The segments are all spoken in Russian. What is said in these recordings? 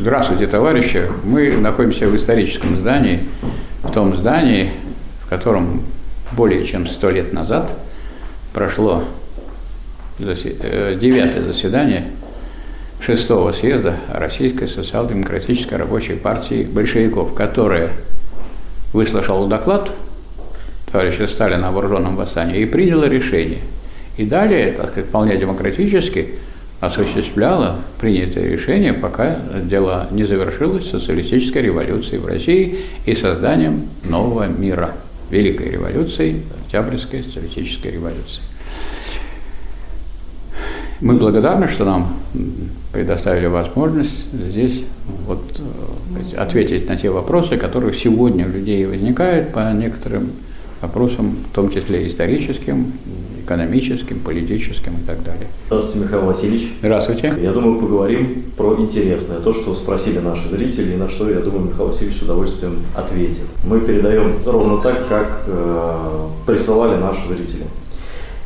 Здравствуйте, товарищи. Мы находимся в историческом здании, в том здании, в котором более чем сто лет назад прошло э, девятое заседание шестого съезда Российской социал-демократической рабочей партии большевиков, которая выслушала доклад товарища Сталина о вооруженном восстании и приняла решение. И далее, так сказать, вполне демократически осуществляла принятое решение, пока дело не завершилось социалистической революцией в России и созданием нового мира, Великой революции, Октябрьской социалистической революции. Мы благодарны, что нам предоставили возможность здесь вот, э, ответить на те вопросы, которые сегодня у людей возникают по некоторым вопросам, в том числе историческим, экономическим, политическим и так далее. Здравствуйте, Михаил Васильевич. Здравствуйте. Я думаю, поговорим про интересное, то, что спросили наши зрители, и на что, я думаю, Михаил Васильевич с удовольствием ответит. Мы передаем ровно так, как э, присылали наши зрители.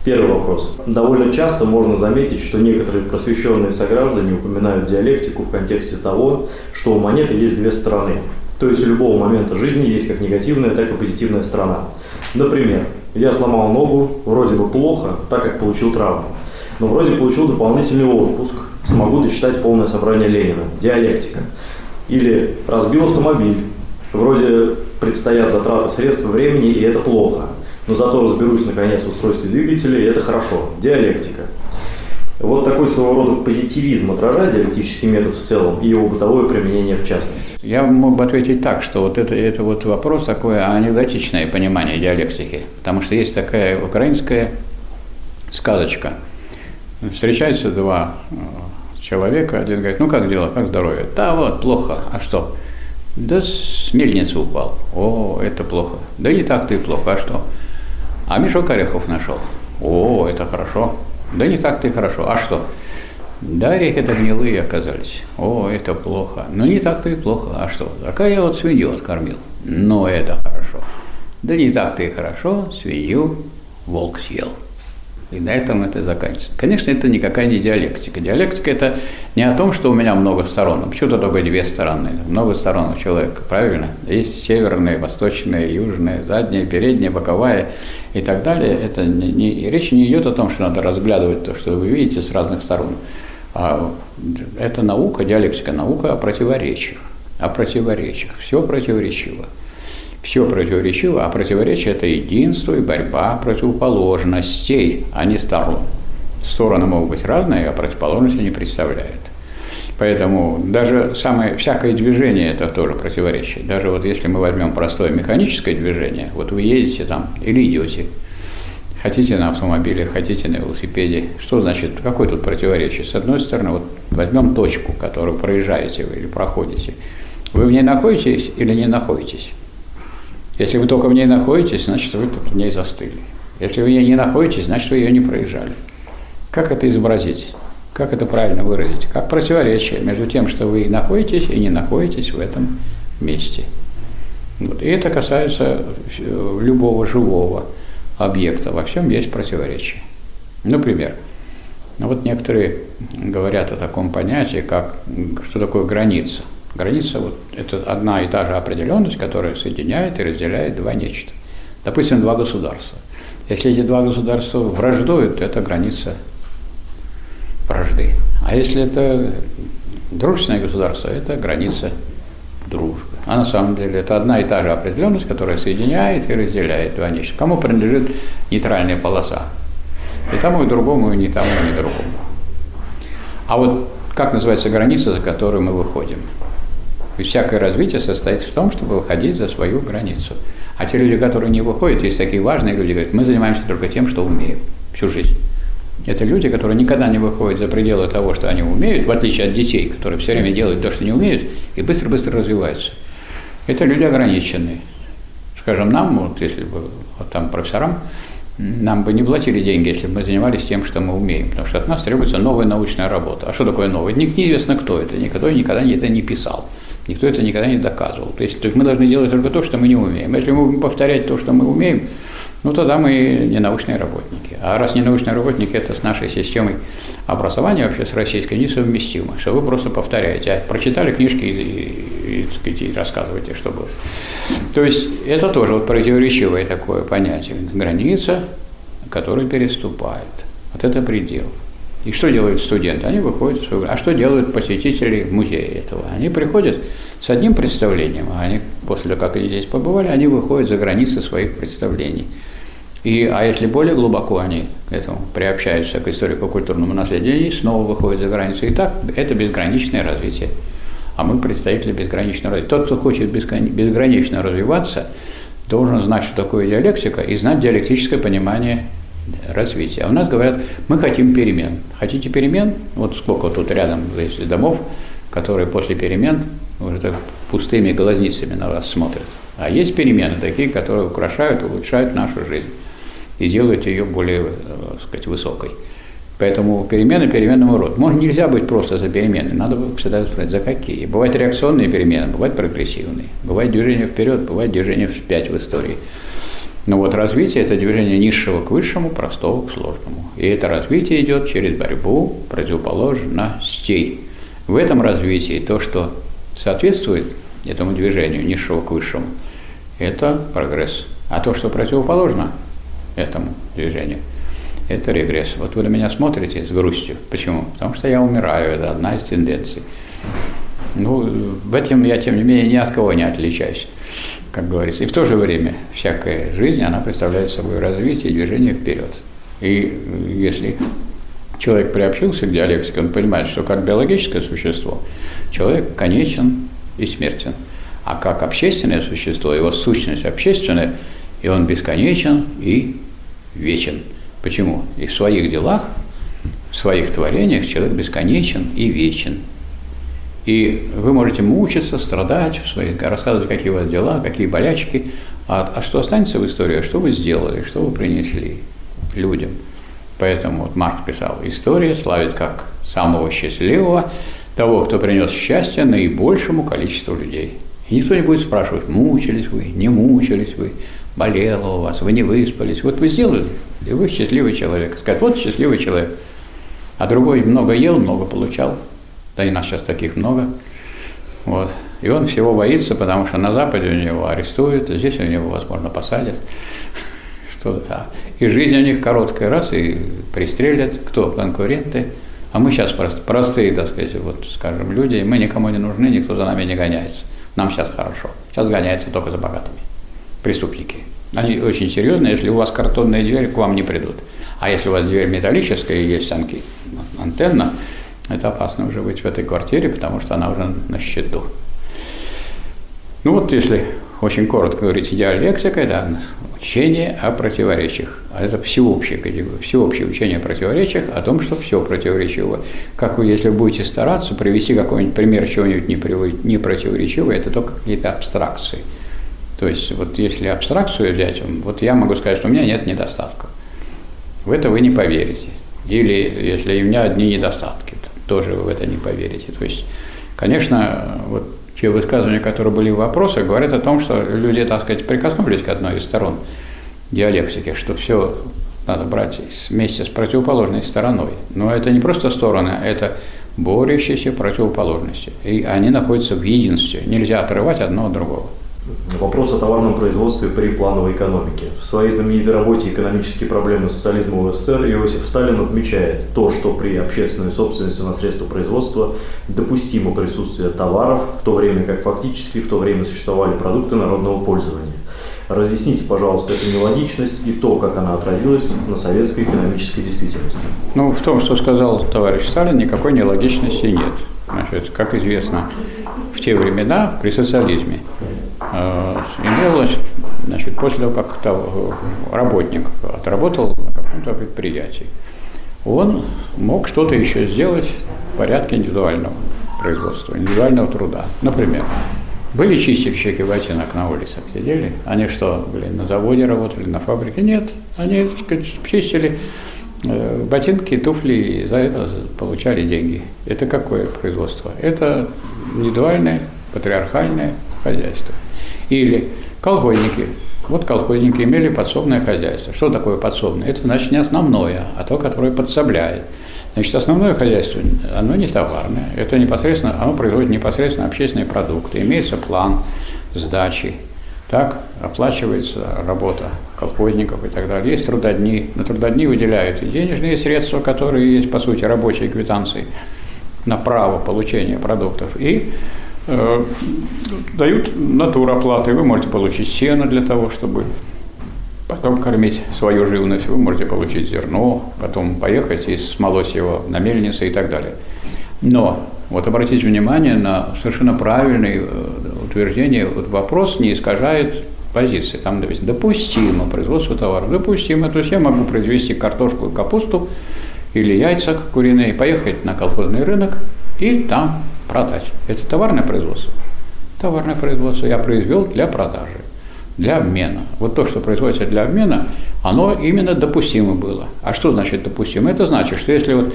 Первый вопрос. Довольно часто можно заметить, что некоторые просвещенные сограждане упоминают диалектику в контексте того, что у монеты есть две стороны. То есть у любого момента жизни есть как негативная, так и позитивная сторона. Например, я сломал ногу, вроде бы плохо, так как получил травму. Но вроде получил дополнительный отпуск, смогу дочитать полное собрание Ленина. Диалектика. Или разбил автомобиль. Вроде предстоят затраты средств времени, и это плохо. Но зато разберусь наконец в устройстве двигателя, и это хорошо. Диалектика. Вот такой своего рода позитивизм отражает диалектический метод в целом и его бытовое применение в частности. Я мог бы ответить так, что вот это, это вот вопрос такое анекдотичное понимание диалектики, потому что есть такая украинская сказочка. Встречаются два э, человека, один говорит, ну как дела, как здоровье? Да вот, плохо, а что? Да с мельницы упал. О, это плохо. Да не так-то и плохо, а что? А мешок орехов нашел. О, это хорошо. Да не так-то и хорошо. А что? Да, орехи-то гнилые оказались. О, это плохо. Ну, не так-то и плохо. А что? Такая я вот свинью откормил. Но это хорошо. Да не так-то и хорошо. Свинью волк съел. И на этом это заканчивается. Конечно, это никакая не диалектика. Диалектика – это не о том, что у меня много сторон. Почему-то только две стороны. Много сторон у человека, правильно? Есть северная, восточная, южная, задняя, передняя, боковая и так далее. Это не, не, речь не идет о том, что надо разглядывать то, что вы видите с разных сторон. А это наука, диалектика, наука о противоречиях. О противоречиях. Все противоречиво. Все противоречиво, а противоречие – это единство и борьба противоположностей, а не сторон. Стороны могут быть разные, а противоположности не представляют. Поэтому даже самое, всякое движение – это тоже противоречие. Даже вот если мы возьмем простое механическое движение, вот вы едете там или идете, хотите на автомобиле, хотите на велосипеде, что значит, какое тут противоречие? С одной стороны, вот возьмем точку, которую проезжаете вы или проходите. Вы в ней находитесь или не находитесь? Если вы только в ней находитесь, значит, вы в ней застыли. Если вы в ней не находитесь, значит, вы ее не проезжали. Как это изобразить? как это правильно выразить, как противоречие между тем, что вы находитесь и не находитесь в этом месте. Вот. И это касается э, любого живого объекта. Во всем есть противоречие. Например, ну вот некоторые говорят о таком понятии, как что такое граница. Граница вот, это одна и та же определенность, которая соединяет и разделяет два нечто. Допустим, два государства. Если эти два государства враждуют, то это граница вражды. А если это дружественное государство, это граница дружбы. А на самом деле это одна и та же определенность, которая соединяет и разделяет два нечто. Кому принадлежит нейтральная полоса? И тому, и другому, и ни тому, и ни другому. А вот как называется граница, за которую мы выходим? Ведь всякое развитие состоит в том, чтобы выходить за свою границу. А те люди, которые не выходят, есть такие важные люди, говорят, мы занимаемся только тем, что умеем всю жизнь. Это люди, которые никогда не выходят за пределы того, что они умеют, в отличие от детей, которые все время делают то, что не умеют, и быстро-быстро развиваются. Это люди ограниченные. Скажем, нам, вот если бы вот там профессорам, нам бы не платили деньги, если бы мы занимались тем, что мы умеем, потому что от нас требуется новая научная работа. А что такое новое? Неизвестно, кто это, никто никогда это не писал, никто это никогда не доказывал. То есть, то есть мы должны делать только то, что мы не умеем. Если мы будем повторять то, что мы умеем, ну тогда мы не научные работники. А раз не научные работники, это с нашей системой образования вообще, с российской, несовместимо. Что вы просто повторяете. А прочитали книжки и, и, и, и рассказываете, что было. То есть это тоже вот противоречивое такое понятие. Граница, которую переступает. Вот это предел. И что делают студенты? Они выходят, а что делают посетители музея этого? Они приходят с одним представлением, а они после того, как они здесь побывали, они выходят за границы своих представлений. И, а если более глубоко они к этому приобщаются к историко-культурному наследию, они снова выходят за границы. И так это безграничное развитие. А мы представители безграничного развития. Тот, кто хочет безгранично развиваться, должен знать, что такое диалектика, и знать диалектическое понимание развития. А у нас говорят, мы хотим перемен. Хотите перемен? Вот сколько тут рядом есть домов, которые после перемен уже так пустыми глазницами на вас смотрят. А есть перемены такие, которые украшают, улучшают нашу жизнь и делают ее более, так э, сказать, высокой. Поэтому перемены переменного рода. Может, нельзя быть просто за перемены, надо всегда спросить, за какие. Бывают реакционные перемены, бывают прогрессивные, бывает движение вперед, бывает движение вспять в истории. Но вот развитие – это движение низшего к высшему, простого к сложному. И это развитие идет через борьбу противоположностей. В этом развитии то, что соответствует этому движению низшего к высшему, это прогресс. А то, что противоположно этому движению, это регресс. Вот вы на меня смотрите с грустью. Почему? Потому что я умираю, это одна из тенденций. Ну, в этом я, тем не менее, ни от кого не отличаюсь как говорится. И в то же время всякая жизнь, она представляет собой развитие движение вперед. И если человек приобщился к диалектике, он понимает, что как биологическое существо человек конечен и смертен. А как общественное существо, его сущность общественная, и он бесконечен и вечен. Почему? И в своих делах, в своих творениях человек бесконечен и вечен. И вы можете мучиться, страдать, свои, рассказывать, какие у вас дела, какие болячки. А, а что останется в истории, что вы сделали, что вы принесли людям. Поэтому вот Марк писал, история славит как самого счастливого, того, кто принес счастье наибольшему количеству людей. И никто не будет спрашивать, мучились вы, не мучились вы, болело у вас, вы не выспались. Вот вы сделали, и вы счастливый человек. Сказать, вот счастливый человек. А другой много ел, много получал да и нас сейчас таких много. Вот. И он всего боится, потому что на Западе у него арестуют, а здесь у него, возможно, посадят. Что. И жизнь у них короткая раз, и пристрелят, кто конкуренты. А мы сейчас прост, простые, так сказать, вот, скажем, люди, мы никому не нужны, никто за нами не гоняется. Нам сейчас хорошо. Сейчас гоняются только за богатыми. Преступники. Они очень серьезные, если у вас картонная дверь, к вам не придут. А если у вас дверь металлическая и есть анки, антенна, это опасно уже быть в этой квартире, потому что она уже на счету. Ну вот если очень коротко говорить, диалектика – это учение о противоречиях. А это всеобщее, всеобщее учение о противоречиях, о том, что все противоречиво. Как вы, если будете стараться привести какой-нибудь пример чего-нибудь не противоречивого, это только какие-то абстракции. То есть вот если абстракцию взять, вот я могу сказать, что у меня нет недостатков. В это вы не поверите. Или если у меня одни недостатки тоже вы в это не поверите. То есть, конечно, вот те высказывания, которые были в вопросах, говорят о том, что люди, так сказать, прикоснулись к одной из сторон диалектики, что все надо брать вместе с противоположной стороной. Но это не просто стороны, это борющиеся противоположности. И они находятся в единстве. Нельзя отрывать одно от другого. Вопрос о товарном производстве при плановой экономике. В своей знаменитой работе «Экономические проблемы социализма в СССР» Иосиф Сталин отмечает то, что при общественной собственности на средства производства допустимо присутствие товаров, в то время как фактически в то время существовали продукты народного пользования. Разъясните, пожалуйста, эту нелогичность и то, как она отразилась на советской экономической действительности. Ну, в том, что сказал товарищ Сталин, никакой нелогичности нет. Значит, как известно, в те времена при социализме имелось, значит, после того, как того, работник отработал на каком-то предприятии, он мог что-то еще сделать в порядке индивидуального производства, индивидуального труда. Например, были чистильщики ботинок на улицах, сидели, они что, были на заводе работали, на фабрике? Нет, они, сказать, чистили Э, ботинки, туфли, и за это получали деньги. Это какое производство? Это индивидуальное, патриархальное хозяйство. Или колхозники Вот колхозники имели подсобное хозяйство. Что такое подсобное? Это значит не основное, а то, которое подсобляет. Значит, основное хозяйство, оно не товарное, это непосредственно, оно производит непосредственно общественные продукты, имеется план сдачи, так оплачивается работа колхозников и так далее. Есть трудодни, на трудодни выделяют и денежные средства, которые есть, по сути, рабочие квитанции на право получения продуктов, и э, дают натуроплаты. Вы можете получить сено для того, чтобы потом кормить свою живность. Вы можете получить зерно, потом поехать и смолоть его на мельнице и так далее. Но вот обратите внимание на совершенно правильное э, утверждение. Вот вопрос не искажает позиции. Там написано допустимо производство товара. Допустимо. То есть я могу произвести картошку и капусту или яйца куриные, поехать на колхозный рынок и там продать. Это товарное производство. Товарное производство я произвел для продажи для обмена. Вот то, что производится для обмена, оно именно допустимо было. А что значит допустимо? Это значит, что если вот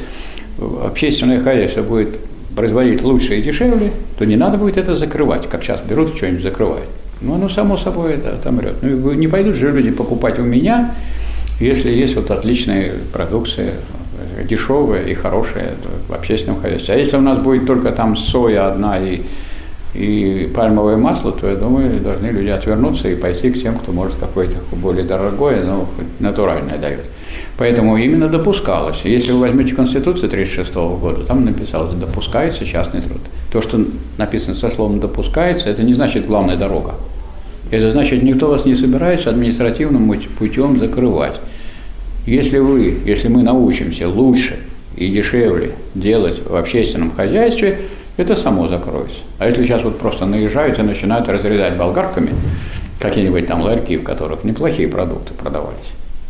общественное хозяйство будет производить лучше и дешевле, то не надо будет это закрывать, как сейчас берут что-нибудь закрывают. Ну, оно само собой это отомрет. Ну, не пойдут же люди покупать у меня, если есть вот отличная продукция, дешевая и хорошая в общественном хозяйстве. А если у нас будет только там соя одна и и пальмовое масло, то я думаю, должны люди отвернуться и пойти к тем, кто может какое-то более дорогое, но натуральное дает. Поэтому именно допускалось. Если вы возьмете Конституцию 1936 года, там написалось, допускается частный труд. То, что написано со словом допускается, это не значит главная дорога. Это значит, никто вас не собирается административным путем закрывать. Если вы, если мы научимся лучше и дешевле делать в общественном хозяйстве, это само закроется. А если сейчас вот просто наезжают и начинают разрезать болгарками какие-нибудь там ларьки, в которых неплохие продукты продавались.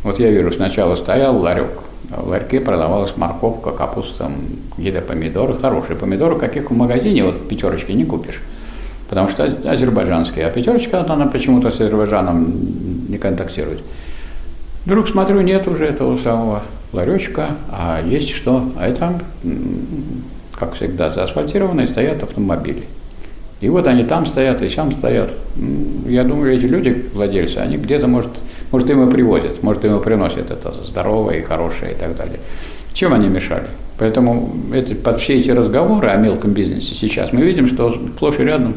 Вот я вижу, сначала стоял ларек, в ларьке продавалась морковка, капуста, какие-то помидоры, хорошие помидоры, каких в магазине вот пятерочки не купишь. Потому что азербайджанские, а пятерочка, она почему-то с Азербайджаном не контактирует. Вдруг смотрю, нет уже этого самого ларечка, а есть что? А это как всегда, заасфальтированы, стоят автомобили. И вот они там стоят, и там стоят. Я думаю, эти люди, владельцы, они где-то, может, может, им и привозят, может, им и приносят это здоровое и хорошее и так далее. Чем они мешали? Поэтому это, под все эти разговоры о мелком бизнесе сейчас мы видим, что сплошь и рядом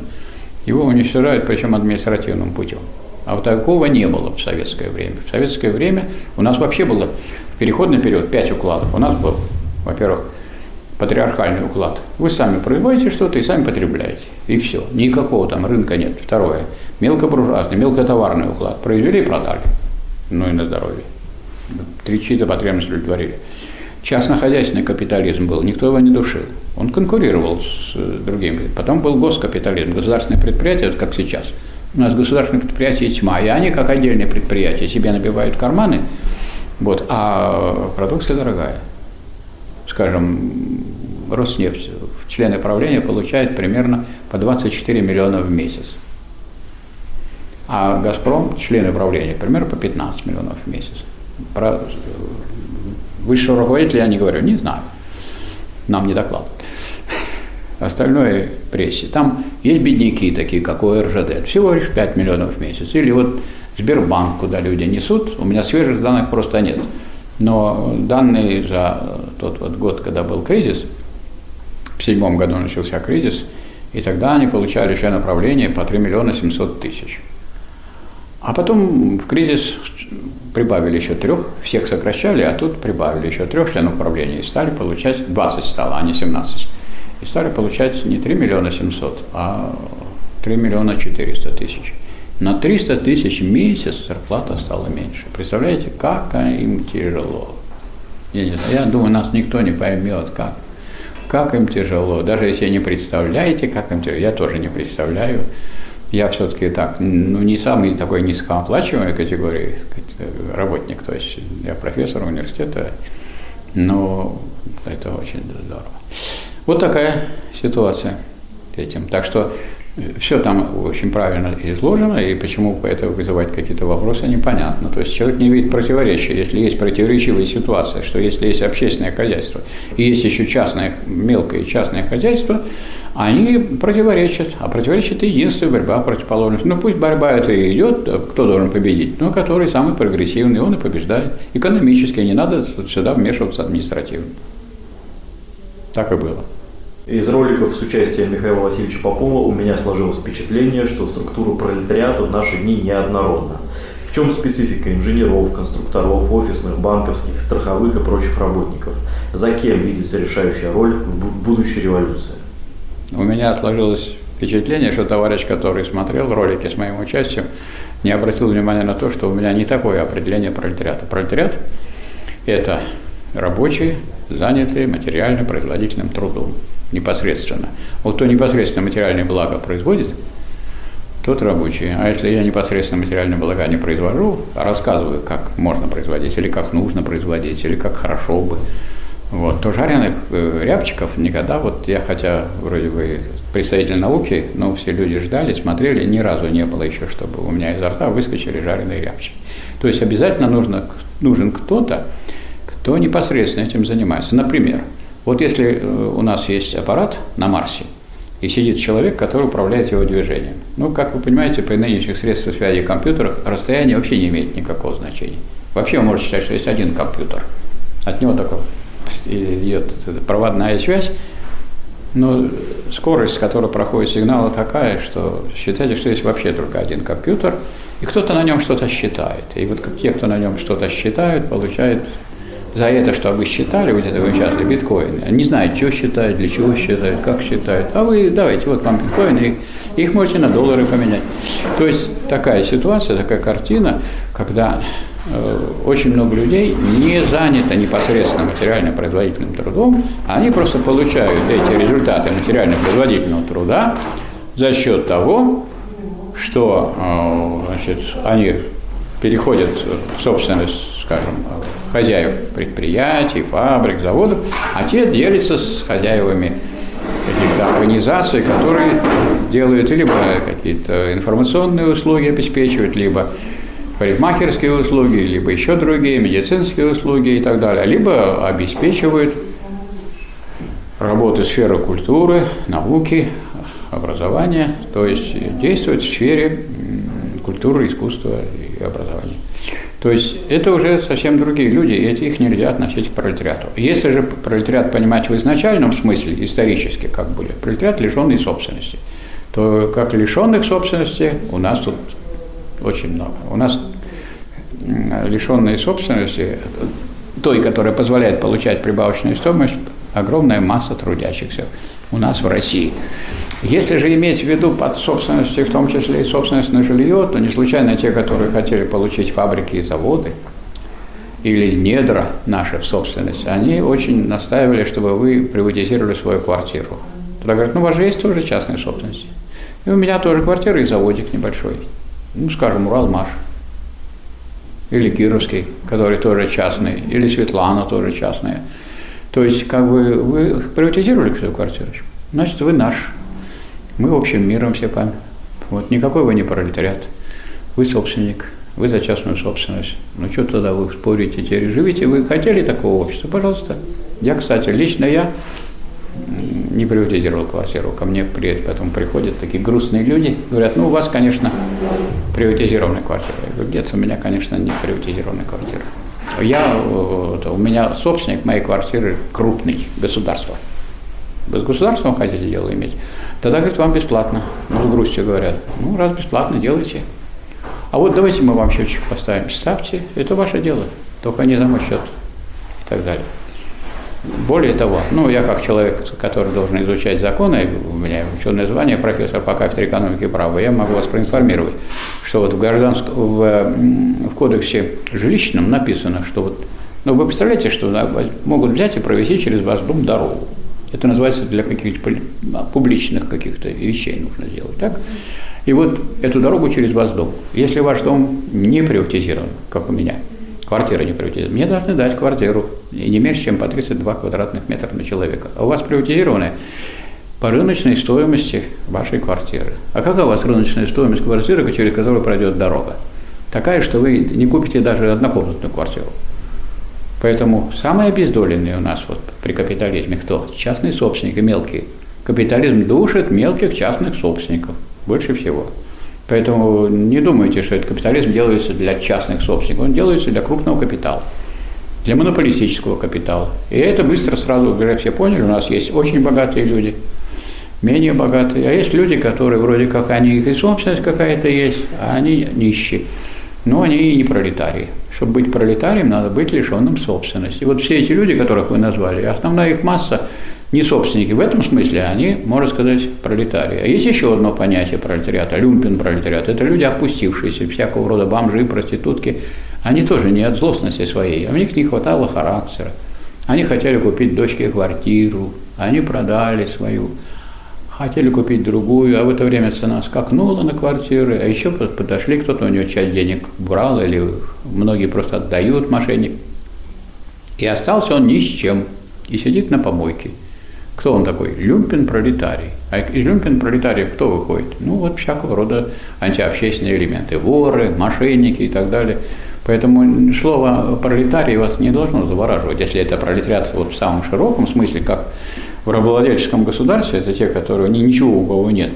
его уничтожают, причем административным путем. А вот такого не было в советское время. В советское время у нас вообще было в переходный период пять укладов. У нас был, во-первых, патриархальный уклад. Вы сами производите что-то и сами потребляете. И все. Никакого там рынка нет. Второе. Мелкобуржуазный, мелкотоварный уклад. Произвели и продали. Ну и на здоровье. Три чьи-то потребности удовлетворили. Частнохозяйственный капитализм был, никто его не душил. Он конкурировал с э, другими. Потом был госкапитализм, государственные предприятия, вот как сейчас. У нас государственные предприятия тьма, и они, как отдельные предприятия, себе набивают карманы, вот, а продукция дорогая скажем, Роснефть члены правления получает примерно по 24 миллиона в месяц. А «Газпром», члены правления, примерно по 15 миллионов в месяц. Про высшего руководителя я не говорю, не знаю. Нам не докладывают. Остальное прессе. Там есть бедняки такие, как ОРЖД. Всего лишь 5 миллионов в месяц. Или вот Сбербанк, куда люди несут. У меня свежих данных просто нет. Но данные за тот вот год, когда был кризис, в седьмом году начался кризис, и тогда они получали еще направление по 3 миллиона 700 тысяч. А потом в кризис прибавили еще трех, всех сокращали, а тут прибавили еще трех членов управления и стали получать, 20 стало, а не 17. И стали получать не 3 миллиона 700, а 3 миллиона 400 тысяч. На 300 тысяч в месяц зарплата стала меньше. Представляете, как им тяжело. Я, думаю, нас никто не поймет, как. Как им тяжело. Даже если не представляете, как им тяжело. Я тоже не представляю. Я все-таки так, ну не самый такой низкооплачиваемой категории работник, то есть я профессор университета, но это очень здорово. Вот такая ситуация этим. Так что все там очень правильно изложено, и почему это вызывает какие-то вопросы, непонятно. То есть человек не видит противоречия. Если есть противоречивая ситуация, что если есть общественное хозяйство и есть еще частное, мелкое частное хозяйство, они противоречат. А противоречит единство, борьба противоположности. Ну пусть борьба это и идет, кто должен победить, но который самый прогрессивный, он и побеждает. Экономически, не надо сюда вмешиваться административно. Так и было. Из роликов с участием Михаила Васильевича Попова у меня сложилось впечатление, что структура пролетариата в наши дни неоднородна. В чем специфика инженеров, конструкторов, офисных, банковских, страховых и прочих работников? За кем видится решающая роль в будущей революции? У меня сложилось впечатление, что товарищ, который смотрел ролики с моим участием, не обратил внимания на то, что у меня не такое определение пролетариата. Пролетариат – это рабочие, занятые материально-производительным трудом непосредственно. Вот кто непосредственно материальное благо производит, тот рабочий. А если я непосредственно материальное благо не произвожу, а рассказываю, как можно производить, или как нужно производить, или как хорошо бы, вот, то жареных э, рябчиков никогда, вот я хотя вроде бы представитель науки, но все люди ждали, смотрели, ни разу не было еще, чтобы у меня изо рта выскочили жареные рябчики. То есть обязательно нужно, нужен кто-то, кто непосредственно этим занимается. Например, вот если э, у нас есть аппарат на Марсе, и сидит человек, который управляет его движением. Ну, как вы понимаете, при нынешних средствах связи и компьютерах расстояние вообще не имеет никакого значения. Вообще вы можете считать, что есть один компьютер. От него только идет проводная связь, но скорость, с которой проходит сигнал, такая, что считайте, что есть вообще только один компьютер, и кто-то на нем что-то считает. И вот те, кто на нем что-то считают, получают за это, что вы считали, вот это вы участвовали, биткоины, не знают, что считают, для чего считают, как считают. А вы давайте, вот вам биткоины, их, их можете на доллары поменять. То есть такая ситуация, такая картина, когда э, очень много людей не занято непосредственно материально-производительным трудом, они просто получают эти результаты материально-производительного труда за счет того, что э, значит, они переходят в собственность скажем, хозяев предприятий, фабрик, заводов, а те делятся с хозяевами каких-то организаций, которые делают либо какие-то информационные услуги обеспечивают, либо парикмахерские услуги, либо еще другие, медицинские услуги и так далее, либо обеспечивают работу сферы культуры, науки, образования, то есть действуют в сфере культуры, искусства образования. То есть это уже совсем другие люди, и эти их нельзя относить к пролетариату. Если же пролетариат понимать в изначальном смысле, исторически как были, пролетариат лишенный собственности, то как лишенных собственности у нас тут очень много. У нас лишенные собственности, той, которая позволяет получать прибавочную стоимость, огромная масса трудящихся у нас в России. Если же иметь в виду под собственностью, в том числе и собственность на жилье, то не случайно те, которые хотели получить фабрики и заводы, или недра наши в собственность, они очень настаивали, чтобы вы приватизировали свою квартиру. Тогда говорят, ну у вас же есть тоже частная собственность. И у меня тоже квартира и заводик небольшой. Ну, скажем, Уралмаш. Или Кировский, который тоже частный. Или Светлана тоже частная. То есть, как бы вы приватизировали свою квартиру, значит, вы наш. Мы общим миром все память. Вот никакой вы не пролетариат. Вы собственник, вы за частную собственность. Ну что тогда вы спорите, теперь живите? Вы хотели такого общества? Пожалуйста. Я, кстати, лично я не приватизировал квартиру. Ко мне при, потом приходят такие грустные люди, говорят, ну у вас, конечно, приватизированная квартира. Я говорю, нет, у меня, конечно, не приватизированная квартира. Я, у меня собственник моей квартиры крупный, государство. Без государства вы хотите дело иметь? Тогда, говорит, вам бесплатно. Ну, с грустью говорят. Ну, раз бесплатно, делайте. А вот давайте мы вам счетчик поставим. Ставьте, это ваше дело. Только не за мой счет. И так далее. Более того, ну, я как человек, который должен изучать законы, у меня ученое звание, профессор по кафедре экономики и права, я могу вас проинформировать, что вот в, гражданском, в, в кодексе жилищном написано, что вот, ну, вы представляете, что могут взять и провести через ваш дом дорогу. Это называется для каких-то публичных каких-то вещей нужно сделать, так? И вот эту дорогу через ваш дом. Если ваш дом не приватизирован, как у меня, квартира не приватизирована, мне должны дать квартиру, не меньше, чем по 32 квадратных метра на человека. А у вас приватизированная, по рыночной стоимости вашей квартиры. А какая у вас рыночная стоимость квартиры, через которую пройдет дорога? Такая, что вы не купите даже однокомнатную квартиру. Поэтому самые обездоленные у нас вот при капитализме кто? Частные собственники, мелкие. Капитализм душит мелких частных собственников больше всего. Поэтому не думайте, что этот капитализм делается для частных собственников, он делается для крупного капитала, для монополистического капитала. И это быстро сразу уже все поняли, у нас есть очень богатые люди, менее богатые, а есть люди, которые вроде как они их и собственность какая-то есть, а они нищие. Но они и не пролетарии. Чтобы быть пролетарием, надо быть лишенным собственности. Вот все эти люди, которых вы назвали, основная их масса не собственники. В этом смысле они, можно сказать, пролетарии. А есть еще одно понятие пролетариата, люмпен пролетариат. Это люди опустившиеся, всякого рода бомжи, проститутки. Они тоже не от злостности своей, а у них не хватало характера. Они хотели купить дочке квартиру, они продали свою, хотели купить другую, а в это время цена скакнула на квартиры, а еще подошли, кто-то у него часть денег брал, или многие просто отдают мошенник. И остался он ни с чем, и сидит на помойке. Кто он такой? Люмпен пролетарий. А из люмпен пролетариев кто выходит? Ну вот всякого рода антиобщественные элементы. Воры, мошенники и так далее. Поэтому слово пролетарий вас не должно завораживать, если это пролетариат вот в самом широком смысле, как в рабовладельческом государстве, это те, которые ни, ничего у кого нет.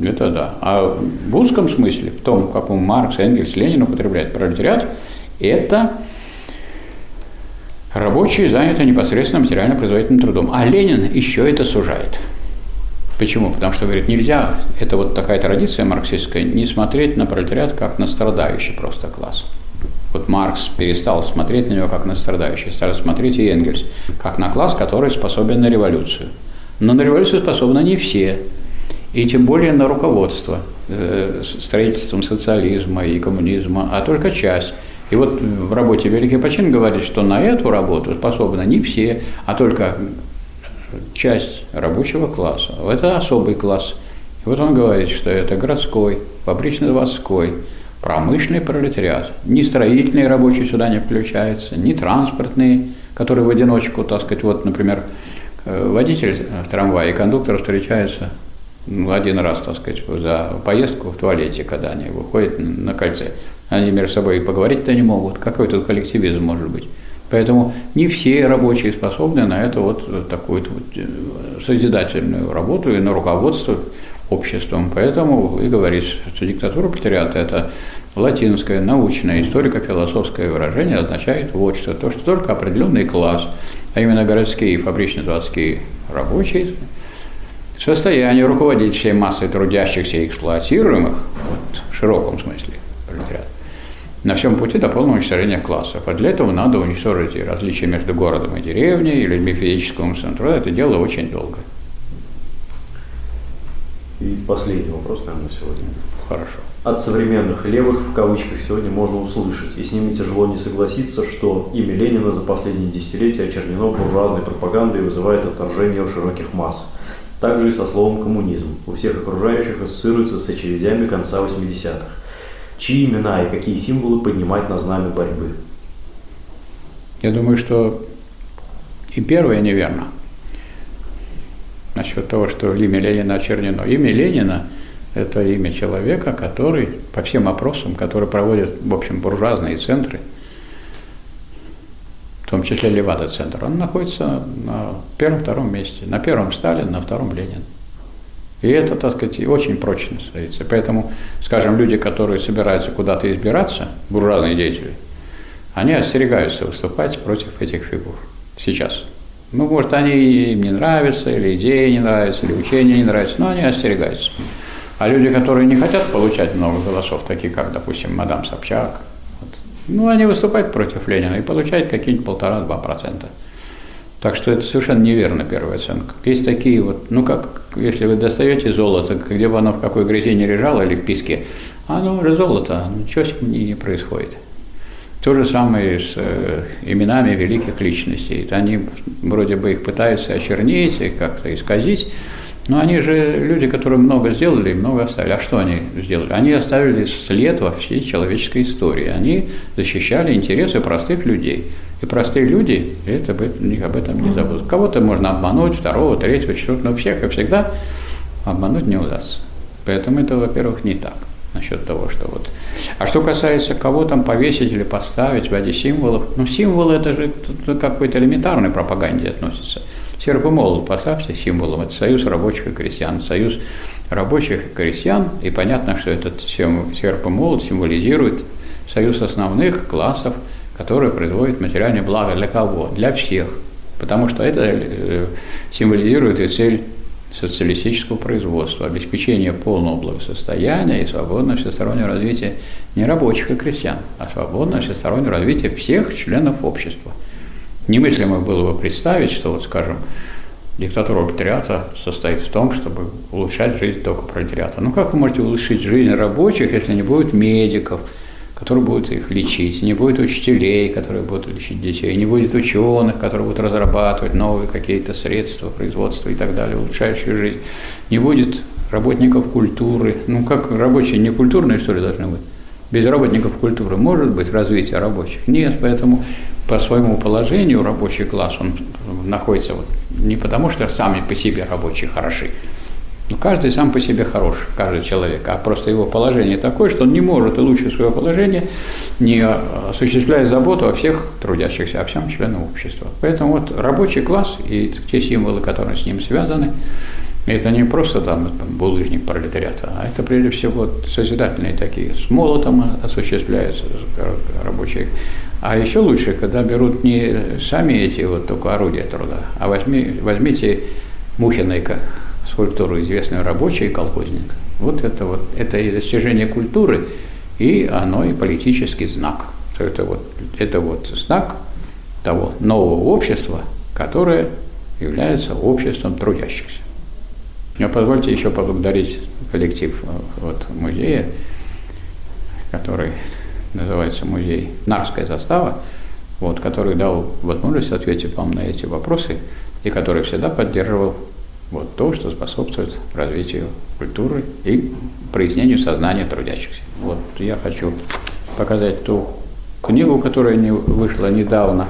Это да. А в узком смысле, в том, каком Маркс, Энгельс, Ленин употребляют пролетариат, это Рабочие заняты непосредственно материально-производительным трудом. А Ленин еще это сужает. Почему? Потому что, говорит, нельзя, это вот такая традиция марксистская, не смотреть на пролетариат как на страдающий просто класс. Вот Маркс перестал смотреть на него как на страдающий, стал смотреть и Энгельс, как на класс, который способен на революцию. Но на революцию способны не все, и тем более на руководство э, строительством социализма и коммунизма, а только часть. И вот в работе Великий Почин говорит, что на эту работу способны не все, а только часть рабочего класса. Это особый класс. И вот он говорит, что это городской, фабрично-заводской, промышленный пролетариат. Ни строительные рабочие сюда не включаются, ни транспортные, которые в одиночку, так сказать, вот, например, э, водитель в трамвае и кондуктор встречаются ну, один раз, так сказать, за поездку в туалете, когда они выходят на кольце. Они между собой поговорить-то не могут. Какой тут коллективизм может быть? Поэтому не все рабочие способны на это вот такую вот э, созидательную работу и на руководство обществом. Поэтому и говорится, что диктатура пролетариата – это латинское, научное, историко-философское выражение означает вот что. То, что только определенный класс, а именно городские и фабрично-заводские рабочие, в состоянии руководить всей массой трудящихся и эксплуатируемых, вот, в широком смысле, пролетариат, на всем пути до полного уничтожения классов. А для этого надо уничтожить различия между городом и деревней, и людьми физического умственного Это дело очень долго. И последний вопрос, наверное, сегодня. Хорошо. От современных левых, в кавычках, сегодня можно услышать, и с ними тяжело не согласиться, что имя Ленина за последние десятилетия очернено буржуазной пропагандой и вызывает отторжение у широких масс. Также и со словом «коммунизм». У всех окружающих ассоциируется с очередями конца 80-х чьи имена и какие символы поднимать на знамя борьбы? Я думаю, что и первое неверно. Насчет того, что имя Ленина очернено. Имя Ленина – это имя человека, который по всем опросам, которые проводят, в общем, буржуазные центры, в том числе Левада-центр, он находится на первом-втором месте. На первом Сталин, на втором Ленин. И это, так сказать, очень прочно стоится. Поэтому, скажем, люди, которые собираются куда-то избираться, буржуазные деятели, они остерегаются выступать против этих фигур сейчас. Ну, может, они им не нравятся, или идеи не нравятся, или учения не нравятся, но они остерегаются. А люди, которые не хотят получать много голосов, такие как, допустим, мадам Собчак, вот, ну, они выступают против Ленина и получают какие-нибудь полтора-два процента. Так что это совершенно неверно первая оценка. Есть такие вот, ну как, если вы достаете золото, где бы оно в какой грязи не лежало или в песке, оно уже золото, ничего с ним не происходит. То же самое с э, именами великих личностей. Они вроде бы их пытаются очернить и как-то исказить, но они же люди, которые много сделали и много оставили. А что они сделали? Они оставили след во всей человеческой истории. Они защищали интересы простых людей. И простые люди это, об этом не забудут. Кого-то можно обмануть, второго, третьего, четвертого, но всех и всегда обмануть не удастся. Поэтому это, во-первых, не так насчет того, что вот. А что касается кого там повесить или поставить в виде символов, ну символы это же какой-то элементарной пропаганде относится. Серп и молот поставьте символом, это союз рабочих и крестьян, союз рабочих и крестьян, и понятно, что этот серп и молот символизирует союз основных классов, которые производят материальное благо для кого? Для всех. Потому что это э, символизирует и цель социалистического производства, обеспечение полного благосостояния и свободного всестороннего развития не рабочих и крестьян, а свободного всестороннего развития всех членов общества. Немыслимо было бы представить, что, вот, скажем, диктатура пролетариата состоит в том, чтобы улучшать жизнь только пролетариата. Ну как вы можете улучшить жизнь рабочих, если не будет медиков, которые будут их лечить, не будет учителей, которые будут лечить детей, не будет ученых, которые будут разрабатывать новые какие-то средства производства и так далее, улучшающие жизнь, не будет работников культуры. Ну как рабочие не культурные, что ли, должны быть? Без работников культуры может быть развитие рабочих? Нет, поэтому по своему положению рабочий класс, он находится вот не потому, что сами по себе рабочие хороши, но ну, каждый сам по себе хорош, каждый человек, а просто его положение такое, что он не может улучшить свое положение, не осуществляя заботу о всех трудящихся, о всем членам общества. Поэтому вот рабочий класс и те символы, которые с ним связаны, это не просто там, булыжник пролетариата, а это прежде всего созидательные такие. С молотом осуществляются рабочие. А еще лучше, когда берут не сами эти вот только орудия труда, а возьми, возьмите Мухиной скульптуру известную рабочий и колхозник. Вот это вот, это и достижение культуры, и оно и политический знак. Это вот, это вот знак того нового общества, которое является обществом трудящихся. Но позвольте еще поблагодарить коллектив э, вот, музея, который называется музей «Нарская застава», вот, который дал возможность ответить вам на эти вопросы и который всегда поддерживал вот то, что способствует развитию культуры и прояснению сознания трудящихся. Вот я хочу показать ту книгу, которая не вышла недавно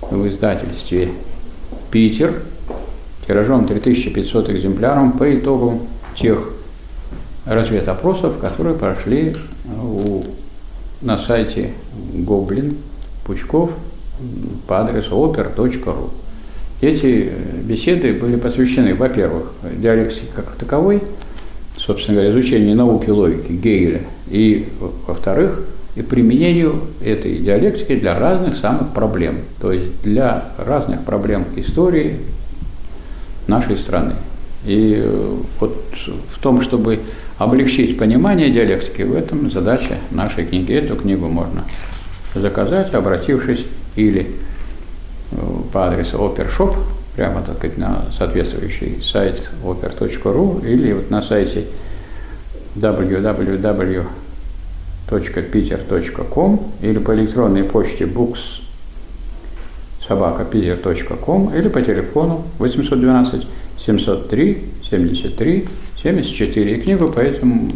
в издательстве «Питер», тиражом 3500 экземпляров по итогам тех разведопросов, которые прошли у, на сайте Гоблин Пучков по адресу oper.ru. Эти э, беседы были посвящены, во-первых, диалектике как таковой, собственно говоря, изучению науки логики Гегеля, и, во-вторых, и применению этой диалектики для разных самых проблем, то есть для разных проблем истории нашей страны. И э, вот в том, чтобы облегчить понимание диалектики, в этом задача нашей книги. Эту книгу можно заказать, обратившись или по адресу opershop, прямо так сказать, на соответствующий сайт oper.ru или вот на сайте www.peter.com или по электронной почте books собака.peter.com или по телефону 812 703 73 74. И книга по этому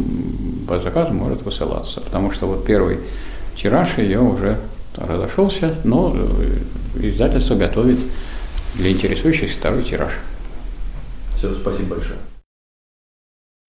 по заказу может высылаться, потому что вот первый тираж ее уже разошелся, но э, издательство готовит для интересующих второй тираж. Все, спасибо большое.